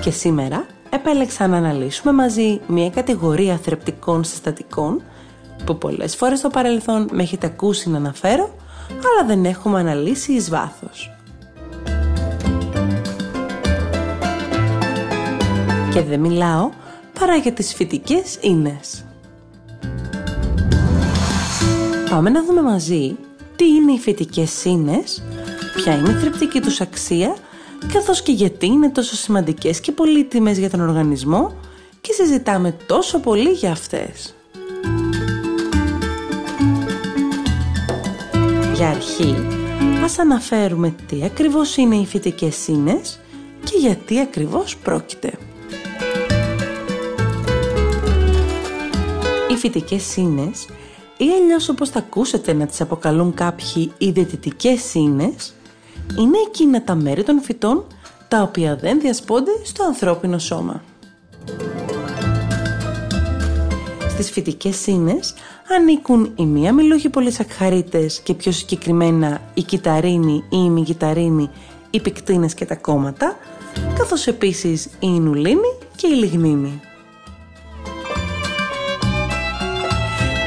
και σήμερα επέλεξα να αναλύσουμε μαζί μια κατηγορία θρεπτικών συστατικών που πολλές φορές στο παρελθόν με έχετε ακούσει να αναφέρω αλλά δεν έχουμε αναλύσει εις βάθος. Και δεν μιλάω παρά για τις φυτικές ίνες. Πάμε να δούμε μαζί τι είναι οι φυτικές ίνες, ποια είναι η θρεπτική τους αξία, καθώς και γιατί είναι τόσο σημαντικές και πολύτιμες για τον οργανισμό και συζητάμε τόσο πολύ για αυτές. Για αρχή, ας αναφέρουμε τι ακριβώς είναι οι φυτικές ίνες και γιατί ακριβώς πρόκειται. Οι φυτικές ίνες ή αλλιώς όπως θα ακούσετε να τις αποκαλούν κάποιοι οι διαιτητικές ίνες είναι εκείνα τα μέρη των φυτών τα οποία δεν διασπώνται στο ανθρώπινο σώμα. Στις φυτικές ίνες ανήκουν οι μία μιλούχοι πολυσακχαρίτες και πιο συγκεκριμένα η κυταρίνη ή η μυγιταρίνη, οι πικτίνες και τα κόμματα, καθώς επίσης η ινουλίνη και η λιγνίνη.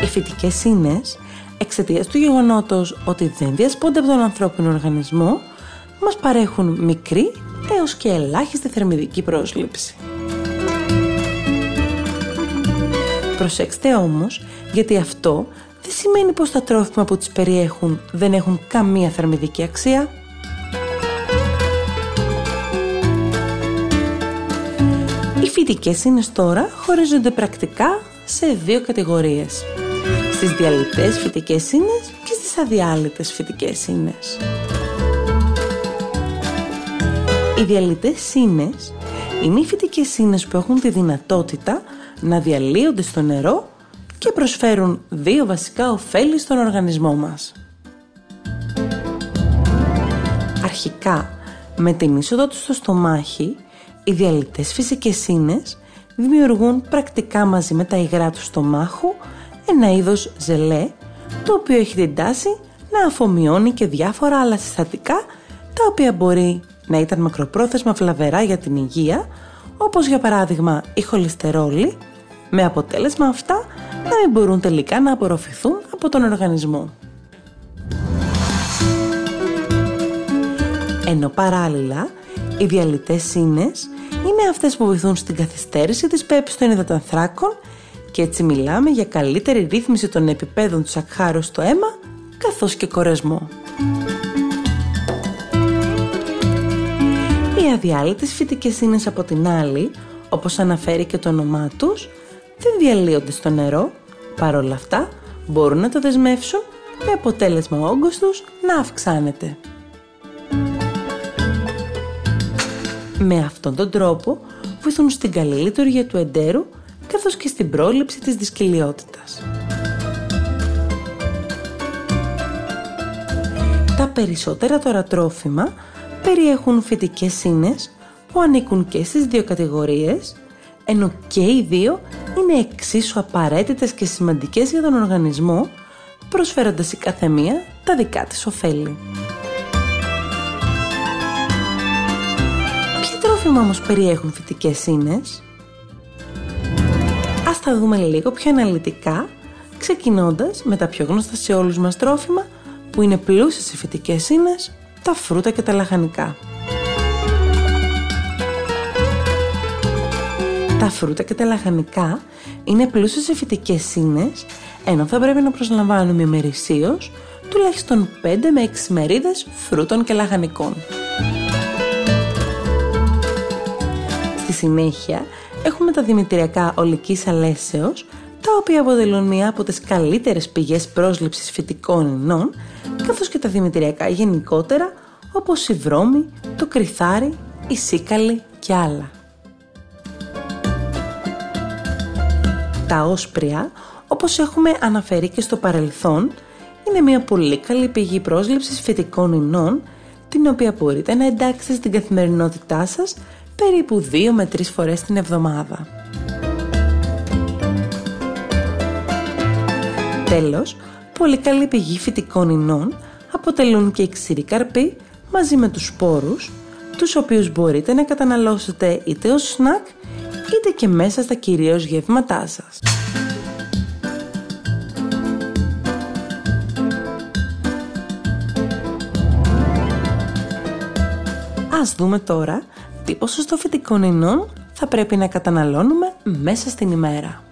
Οι φυτικές ίνες, εξαιτίας του γεγονότος ότι δεν διασπώνται από τον ανθρώπινο οργανισμό, μας παρέχουν μικρή έως και ελάχιστη θερμιδική πρόσληψη. Προσέξτε όμως, γιατί αυτό δεν σημαίνει πως τα τρόφιμα που τις περιέχουν δεν έχουν καμία θερμιδική αξία. Οι φυτικές ίνες τώρα χωρίζονται πρακτικά σε δύο κατηγορίες. Στις διαλυτές φυτικές ίνες και στις αδιάλυτες φυτικές ίνες. Οι διαλυτές ίνες είναι οι φυτικές ίνες που έχουν τη δυνατότητα να διαλύονται στο νερό και προσφέρουν δύο βασικά ωφέλη στον οργανισμό μας. Αρχικά, με την είσοδο τους στο στομάχι, οι διαλυτές φυσικές ίνες δημιουργούν πρακτικά μαζί με τα υγρά του στομάχου ένα είδος ζελέ, το οποίο έχει την τάση να αφομοιώνει και διάφορα άλλα συστατικά, τα οποία μπορεί να ήταν μακροπρόθεσμα βλαβερά για την υγεία, όπως για παράδειγμα η χολυστερόλη, με αποτέλεσμα αυτά να μην μπορούν τελικά να απορροφηθούν από τον οργανισμό. Ενώ παράλληλα, οι διαλυτές ίνες είναι αυτές που βοηθούν στην καθυστέρηση της πέπης των υδατανθράκων και έτσι μιλάμε για καλύτερη ρύθμιση των επιπέδων του σακχάρου στο αίμα καθώς και κορεσμό. Αδιάλυτες φυτικές ίνες από την άλλη, όπως αναφέρει και το όνομά τους, δεν διαλύονται στο νερό, παρόλα αυτά μπορούν να το δεσμεύσουν με αποτέλεσμα ο όγκος τους να αυξάνεται. Με αυτόν τον τρόπο βοηθούν στην καλή λειτουργία του εντέρου καθώς και στην πρόληψη της δυσκυλιότητας. Τα περισσότερα τώρα τρόφιμα περιέχουν φυτικές ίνες που ανήκουν και στις δύο κατηγορίες, ενώ και οι δύο είναι εξίσου απαραίτητες και σημαντικές για τον οργανισμό, προσφέροντας η καθεμία τα δικά της ωφέλη. Ποια τρόφιμα όμως περιέχουν φυτικές ίνες; Ας τα δούμε λίγο πιο αναλυτικά, ξεκινώντας με τα πιο γνωστά σε όλους μας τρόφιμα, που είναι πλούσια σε φυτικές ίνες, τα φρούτα και τα λαχανικά. Τα φρούτα και τα λαχανικά είναι πλούσια σε φυτικές ίνες, ενώ θα πρέπει να προσλαμβάνουμε ημερησίως τουλάχιστον 5 με 6 μερίδες φρούτων και λαχανικών. Στη συνέχεια έχουμε τα δημητριακά ολικής αλέσεως, τα οποία αποτελούν μία από τις καλύτερες πηγές πρόσληψης φυτικών ινών, καθώς και τα δημητριακά γενικότερα, όπως η βρώμη, το κρυθάρι, η σίκαλη και άλλα. Τα όσπρια, όπως έχουμε αναφέρει και στο παρελθόν, είναι μια πολύ καλή πηγή πρόσληψης φυτικών ινών, την οποία μπορείτε να εντάξετε στην καθημερινότητά σας περίπου 2 με 3 φορές την εβδομάδα. Τέλος, πολύ καλή πηγή φυτικών ινών αποτελούν και οι ξηροί καρποί μαζί με τους σπόρους, τους οποίους μπορείτε να καταναλώσετε είτε ως σνακ είτε και μέσα στα κυρίως γεύματά σας. Ας δούμε τώρα τι ποσοστό φυτικών ινών θα πρέπει να καταναλώνουμε μέσα στην ημέρα.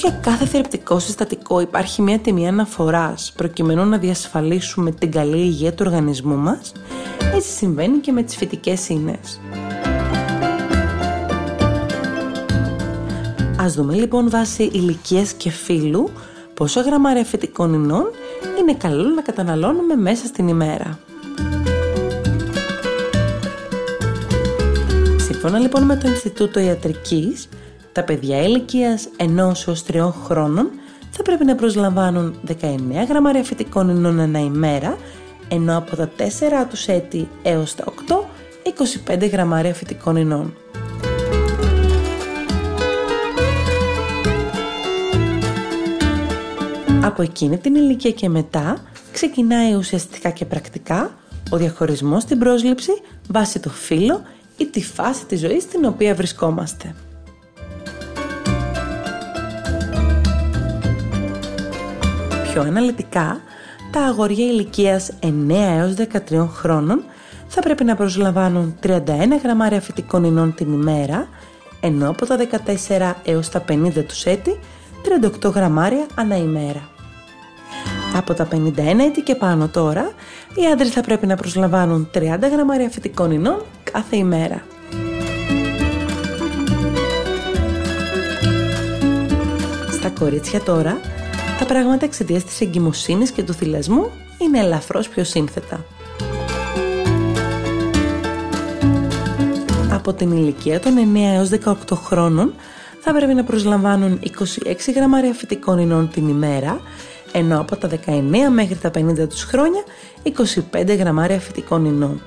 Για κάθε θεραπευτικό συστατικό υπάρχει μια τιμή αναφοράς προκειμένου να διασφαλίσουμε την καλή υγεία του οργανισμού μας, έτσι συμβαίνει και με τις φυτικές ίνες. Ας δούμε λοιπόν βάσει ηλικίας και φύλου πόσα γραμμάρια φυτικών ινών είναι καλό να καταναλώνουμε μέσα στην ημέρα. Σύμφωνα λοιπόν με το Ινστιτούτο Ιατρικής, τα παιδιά ηλικίας 1 έως 3 χρόνων θα πρέπει να προσλαμβάνουν 19 γραμμάρια φυτικών ινών ανά ημέρα, ενώ από τα 4 τους έτη έως τα 8, 25 γραμμάρια φυτικών ινών. Από εκείνη την ηλικία και μετά ξεκινάει ουσιαστικά και πρακτικά ο διαχωρισμός στην πρόσληψη βάσει το φύλλο ή τη φάση της ζωής στην οποία βρισκόμαστε. Πιο αναλυτικά, τα αγόρια ηλικίας 9 έως 13 χρόνων θα πρέπει να προσλαμβάνουν 31 γραμμάρια φυτικών ινών την ημέρα, ενώ από τα 14 έως τα 50 τους έτη 38 γραμμάρια ανά ημέρα. Από τα 51 έτη και πάνω τώρα, οι άντρες θα πρέπει να προσλαμβάνουν 30 γραμμάρια φυτικών ινών κάθε ημέρα. Στα κορίτσια τώρα, τα πράγματα εξαιτίας της εγκυμοσύνης και του θυλασμού είναι ελαφρώς πιο σύνθετα. Από την ηλικία των 9 έως 18 χρόνων θα πρέπει να προσλαμβάνουν 26 γραμμάρια φυτικών ινών την ημέρα, ενώ από τα 19 μέχρι τα 50 τους χρόνια 25 γραμμάρια φυτικών ινών.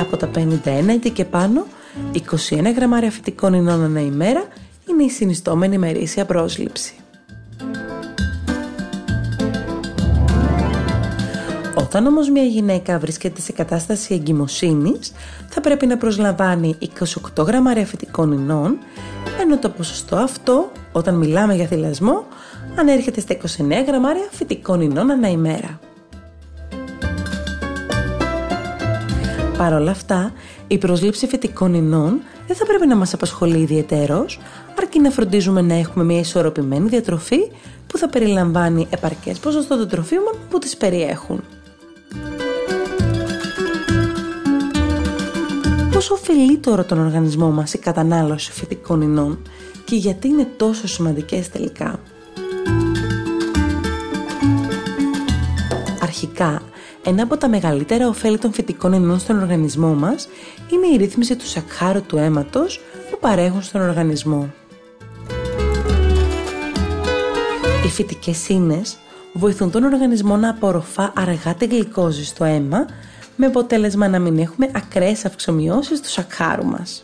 Από τα 51 έτη και πάνω, 21 γραμμάρια φυτικών ινών ανά ημέρα είναι η συνιστόμενη μερίσια πρόσληψη. Όταν όμως μια γυναίκα βρίσκεται σε κατάσταση εγκυμοσύνης, θα πρέπει να προσλαμβάνει 28 γραμμάρια φυτικών ινών, ενώ το ποσοστό αυτό, όταν μιλάμε για θυλασμό, ανέρχεται στα 29 γραμμάρια φυτικών ινών ανά ημέρα. Παρ' όλα αυτά, η προσλήψη φυτικών ινών δεν θα πρέπει να μας απασχολεί ιδιαιτέρως, αρκεί να φροντίζουμε να έχουμε μια ισορροπημένη διατροφή που θα περιλαμβάνει επαρκές ποσοστό των τροφίμων που τις περιέχουν. Πώς ωφελεί τώρα τον οργανισμό μας η κατανάλωση φυτικών ινών και γιατί είναι τόσο σημαντικές τελικά; Αρχικά, ένα από τα μεγαλύτερα ωφέλη των φυτικών ινών στον οργανισμό μας είναι η ρύθμιση του σακχάρου του αίματος που παρέχουν στον οργανισμό. Οι φυτικές ίνες βοηθούν τον οργανισμό να απορροφά αργά τη γλυκόζη στο αίμα με αποτέλεσμα να μην έχουμε ακραίες αυξομοιώσεις του σακχάρου μας.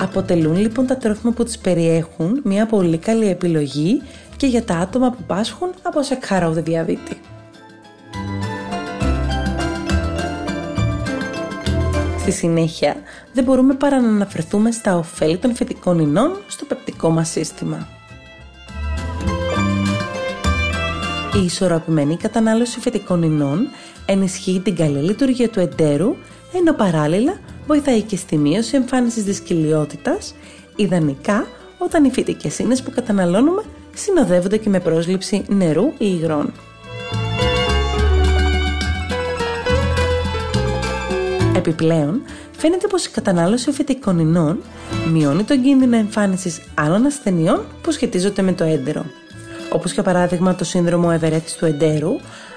Αποτελούν λοιπόν τα τρόφιμα που τις περιέχουν μια πολύ καλή επιλογή και για τα άτομα που πάσχουν από σακχαρώδη διαβήτη. Στη συνέχεια, δεν μπορούμε παρά να αναφερθούμε στα ωφέλη των φυτικών ινών στο πεπτικό μας σύστημα. Η ισορροπημένη κατανάλωση φυτικών ινών ενισχύει την καλή λειτουργία του εντέρου, ενώ παράλληλα βοηθάει και στη μείωση εμφάνισης δυσκυλιότητας, ιδανικά όταν οι φυτικές ίνες που καταναλώνουμε συνοδεύονται και με πρόσληψη νερού ή υγρών. Επιπλέον, φαίνεται πως η κατανάλωση φυτικών ινών μειώνει τον κίνδυνο εμφάνισης άλλων ασθενειών που σχετίζονται με το έντερο όπως για παράδειγμα το σύνδρομο ευερέθης του εντέρου,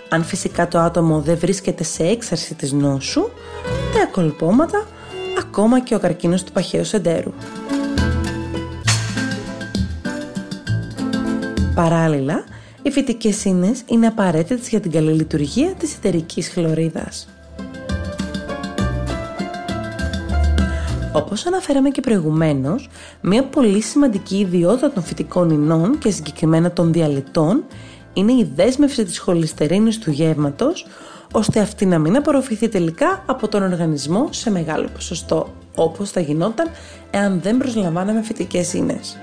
Αν φυσικά το άτομο δεν βρίσκεται σε έξαρση της νόσου, τα κολπώματα, ακόμα και ο καρκίνος του παχαίους σεντέρου. Παράλληλα, οι φυτικές ίνες είναι απαραίτητες για την καλή λειτουργία της εταιρικής χλωρίδας. Όπως αναφέραμε και προηγουμένως, μια πολύ σημαντική ιδιότητα των φυτικών ινών και συγκεκριμένα των διαλυτών είναι η δέσμευση της χολυστερίνης του γεύματος, ώστε αυτή να μην απορροφηθεί τελικά από τον οργανισμό σε μεγάλο ποσοστό, όπως θα γινόταν εάν δεν προσλαμβάναμε φυτικές ίνες.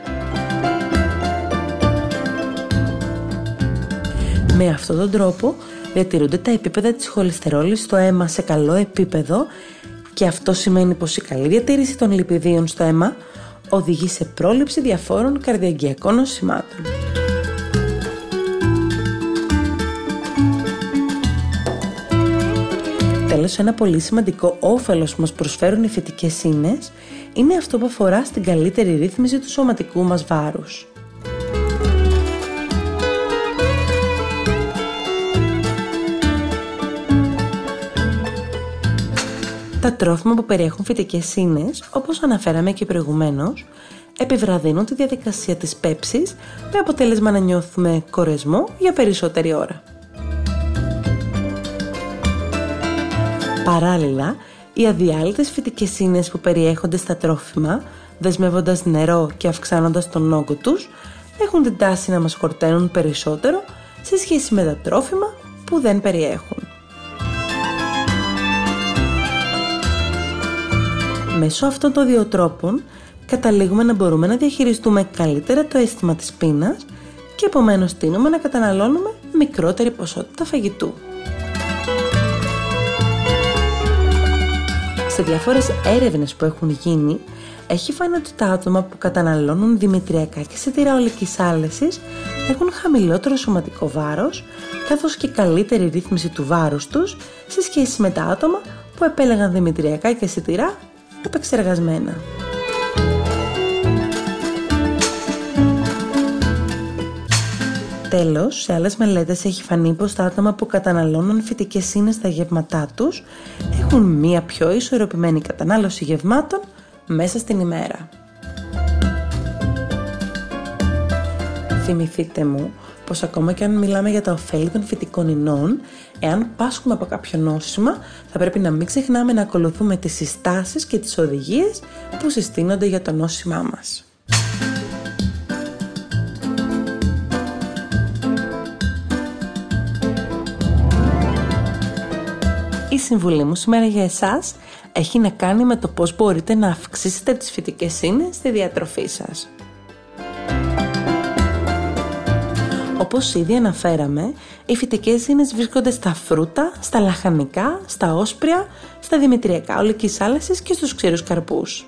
Με αυτόν τον τρόπο διατηρούνται τα επίπεδα της χολυστερόλης στο αίμα σε καλό επίπεδο και αυτό σημαίνει πως η καλή διατήρηση των λιπιδίων στο αίμα οδηγεί σε πρόληψη διαφόρων καρδιαγγειακών νοσημάτων. Τέλος, ένα πολύ σημαντικό όφελος που μας προσφέρουν οι φυτικές ίνες είναι αυτό που αφορά στην καλύτερη ρύθμιση του σωματικού μας βάρους. Τα τρόφιμα που περιέχουν φυτικές ίνες, όπως αναφέραμε και προηγουμένως, επιβραδύνουν τη διαδικασία της πέψης με αποτέλεσμα να νιώθουμε κορεσμό για περισσότερη ώρα. Παράλληλα, οι αδιάλυτες φυτικές ίνες που περιέχονται στα τρόφιμα, δεσμεύοντας νερό και αυξάνοντας τον όγκο τους, έχουν την τάση να μας χορταίνουν περισσότερο σε σχέση με τα τρόφιμα που δεν περιέχουν. Μέσω αυτών των δύο τρόπων καταλήγουμε να μπορούμε να διαχειριστούμε καλύτερα το αίσθημα της πείνας και επομένως τίνουμε να καταναλώνουμε μικρότερη ποσότητα φαγητού. Σε διάφορες έρευνες που έχουν γίνει, έχει φανεί ότι τα άτομα που καταναλώνουν δημητριακά και σιτηραολικής άλεσης έχουν χαμηλότερο σωματικό βάρος, καθώς και καλύτερη ρύθμιση του βάρους τους σε σχέση με τα άτομα που επέλεγαν δημητριακά και σιτηρά επεξεργασμένα. Τέλος, σε άλλες μελέτες έχει φανεί πως τα άτομα που καταναλώνουν φυτικές ίνες στα γεύματά τους έχουν μία πιο ισορροπημένη κατανάλωση γευμάτων μέσα στην ημέρα. Θυμηθείτε μου πως ακόμα και αν μιλάμε για τα ωφέλη των φυτικών ινών, εάν πάσχουμε από κάποιο νόσημα, θα πρέπει να μην ξεχνάμε να ακολουθούμε τις συστάσεις και τις οδηγίες που συστήνονται για το νόσημά μας. Η συμβουλή μου σήμερα για εσάς έχει να κάνει με το πώς μπορείτε να αυξήσετε τις φυτικές ίνες στη διατροφή σας. Όπως ήδη αναφέραμε, οι φυτικές ίνες βρίσκονται στα φρούτα, στα λαχανικά, στα όσπρια, στα δημητριακά ολικής άλασης και στους ξηρούς καρπούς.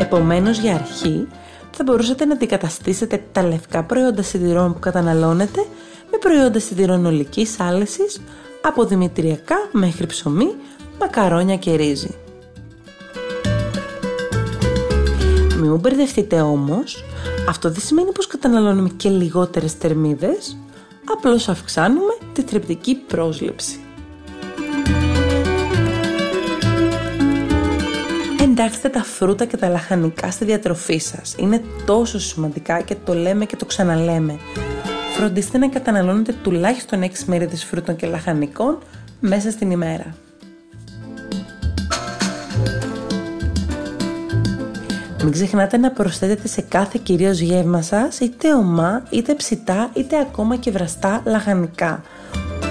Επομένως, για αρχή, θα μπορούσατε να αντικαταστήσετε τα λευκά προϊόντα σιδηρών που καταναλώνετε με προϊόντα σιδηρών ολικής άλεσης από δημητριακά μέχρι ψωμί, μακαρόνια και ρύζι. Μην μου μπερδευτείτε όμως, αυτό δεν σημαίνει πως καταναλώνουμε και λιγότερες θερμίδες, απλώς αυξάνουμε τη θρεπτική πρόσληψη. Εντάξτε τα φρούτα και τα λαχανικά στη διατροφή σας. Είναι τόσο σημαντικά και το λέμε και το ξαναλέμε. Φροντίστε να καταναλώνετε τουλάχιστον 6 μερίδες φρούτων και λαχανικών μέσα στην ημέρα. Μην ξεχνάτε να προσθέτετε σε κάθε κυρίως γεύμα σας είτε ομά, είτε ψητά, είτε ακόμα και βραστά λαχανικά.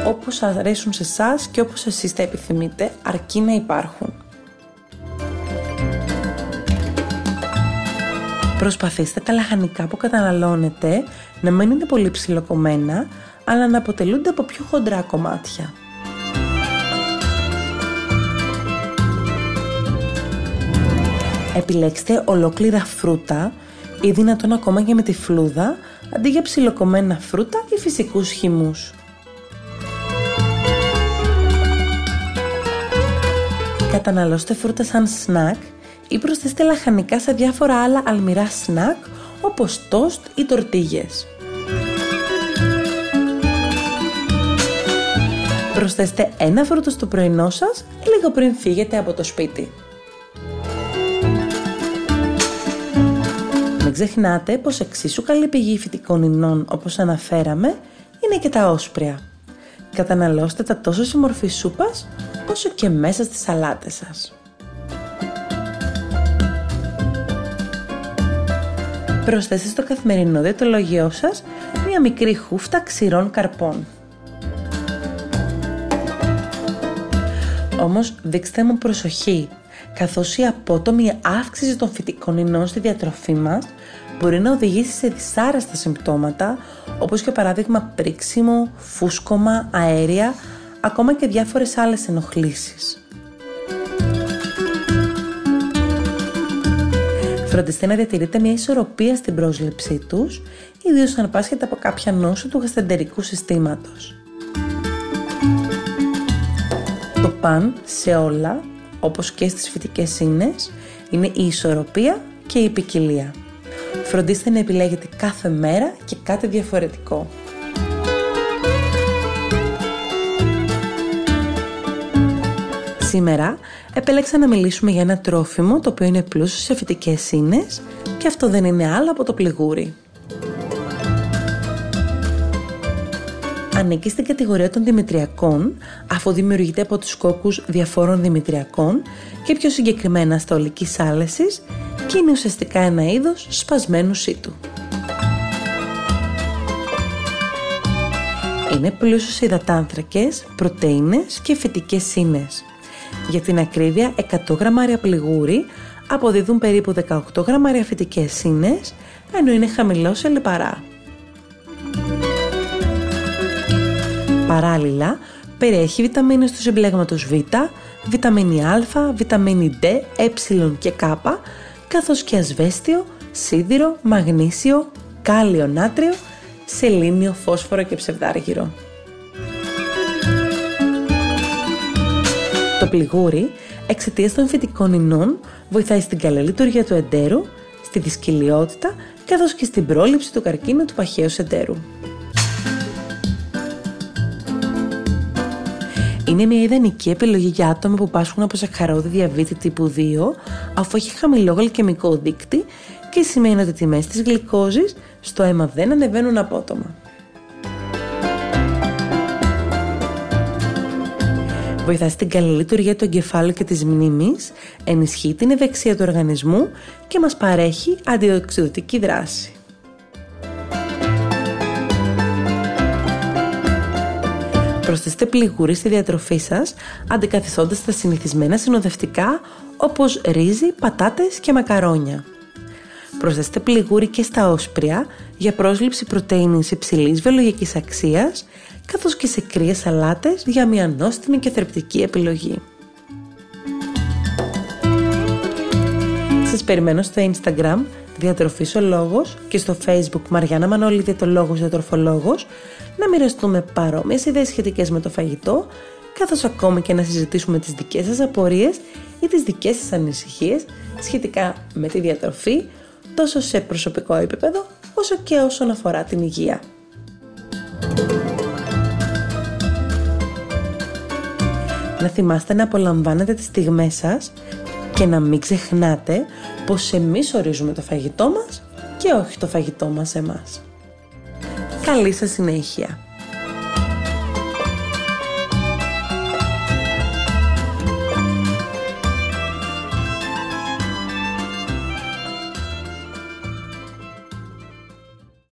Όπως αρέσουν σε εσάς και όπως εσείς τα επιθυμείτε, αρκεί να υπάρχουν. Προσπαθήστε τα λαχανικά που καταναλώνετε να μην είναι πολύ ψηλοκομμένα, αλλά να αποτελούνται από πιο χοντρά κομμάτια. Επιλέξτε ολόκληρα φρούτα ή δυνατόν ακόμα και με τη φλούδα αντί για ψιλοκομμένα φρούτα ή φυσικούς χυμούς. Καταναλώστε φρούτα σαν σνακ ή προσθέστε λαχανικά σε διάφορα άλλα αλμυρά σνακ όπως τόστ ή τορτίγες. Προσθέστε ένα φρούτο στο πρωινό σας λίγο πριν φύγετε από το σπίτι. Μην ξεχνάτε πως εξίσου καλή πηγή φυτικών ινών όπως αναφέραμε είναι και τα όσπρια. Καταναλώστε τα τόσο σε μορφή σούπας όσο και μέσα στις σαλάτες σας. Προσθέστε στο καθημερινό διατολογιό σας μία μικρή χούφτα ξηρών καρπών. Όμως δείξτε μου προσοχή, καθώς η απότομη αύξηση των φυτικών ινών στη διατροφή μας μπορεί να οδηγήσει σε δυσάρεστα συμπτώματα, όπως για παράδειγμα πρίξιμο, φούσκωμα, αέρια, ακόμα και διάφορες άλλες ενοχλήσεις. Φροντίστε να διατηρείτε μια ισορροπία στην πρόσληψή τους, ιδίως αν πάσχετε από κάποια νόσο του γαστεντερικού συστήματος. Το παν σε όλα, όπως και στις φυτικές σύνες, είναι η ισορροπία και η ποικιλία. Φροντίστε να επιλέγετε κάθε μέρα και κάτι διαφορετικό. Σήμερα επέλεξα να μιλήσουμε για ένα τρόφιμο το οποίο είναι πλούσιο σε φυτικές σύνες και αυτό δεν είναι άλλο από το πληγούρι. Ανήκει στην κατηγορία των δημητριακών αφού δημιουργείται από τους κόκκους διαφόρων δημητριακών και πιο συγκεκριμένα στα ολικής άλεσης και είναι ουσιαστικά ένα είδος σπασμένου σύτου. Είναι πλούσιος σε υδατάνθρακες, πρωτεΐνες και φυτικές σύνες. Για την ακρίβεια 100 γραμμάρια πληγούρι αποδίδουν περίπου 18 γραμμάρια φυτικές σύνες, ενώ είναι χαμηλός σε λιπαρά. Παράλληλα, περιέχει βιταμίνες του συμπλέγματος Β, βιταμίνη Α, βιταμίνη D, ε και K, καθώς και ασβέστιο, σίδηρο, μαγνήσιο, κάλιο νάτριο, σελήνιο, φόσφορο και ψευδάργυρο. Το πληγούρι, εξαιτίας των φυτικών ινών, βοηθάει στην καλή λειτουργία του εντέρου, στη δυσκυλιότητα, καθώς και στην πρόληψη του καρκίνου του παχαίου εντέρου. Είναι μια ιδανική επιλογή για άτομα που πάσχουν από σακχαρώδη διαβήτη τύπου 2, αφού έχει χαμηλό γλυκαιμικό δείκτη και σημαίνει ότι οι τιμές της γλυκόζης στο αίμα δεν ανεβαίνουν απότομα. Βοηθά στην καλή λειτουργία του εγκεφάλου και της μνήμης, ενισχύει την ευεξία του οργανισμού και μας παρέχει αντιοξυδοτική δράση. Προσθέστε πληγούρι στη διατροφή σας, αντικαθιστώντας τα συνηθισμένα συνοδευτικά όπως ρύζι, πατάτες και μακαρόνια. Προσθέστε πληγούρι και στα όσπρια για πρόσληψη πρωτεΐνης υψηλής βιολογικής αξίας, καθώς και σε κρύες σαλάτες για μια νόστιμη και θρεπτική επιλογή. Σας περιμένω στο Instagram Διατροφής ο Λόγος και στο Facebook Μαριάννα Μανώλη Διατολόγος Διατροφολόγος να μοιραστούμε παρόμοιες ιδέες σχετικές με το φαγητό, καθώς ακόμη και να συζητήσουμε τις δικές σας απορίες ή τις δικές σας ανησυχίες σχετικά με τη διατροφή, τόσο σε προσωπικό επίπεδο, όσο και όσον αφορά την υγεία. Να θυμάστε να απολαμβάνετε τις στιγμές σας και να μην ξεχνάτε πως εμείς ορίζουμε το φαγητό μας και όχι το φαγητό μας εμάς. Καλή σας συνέχεια!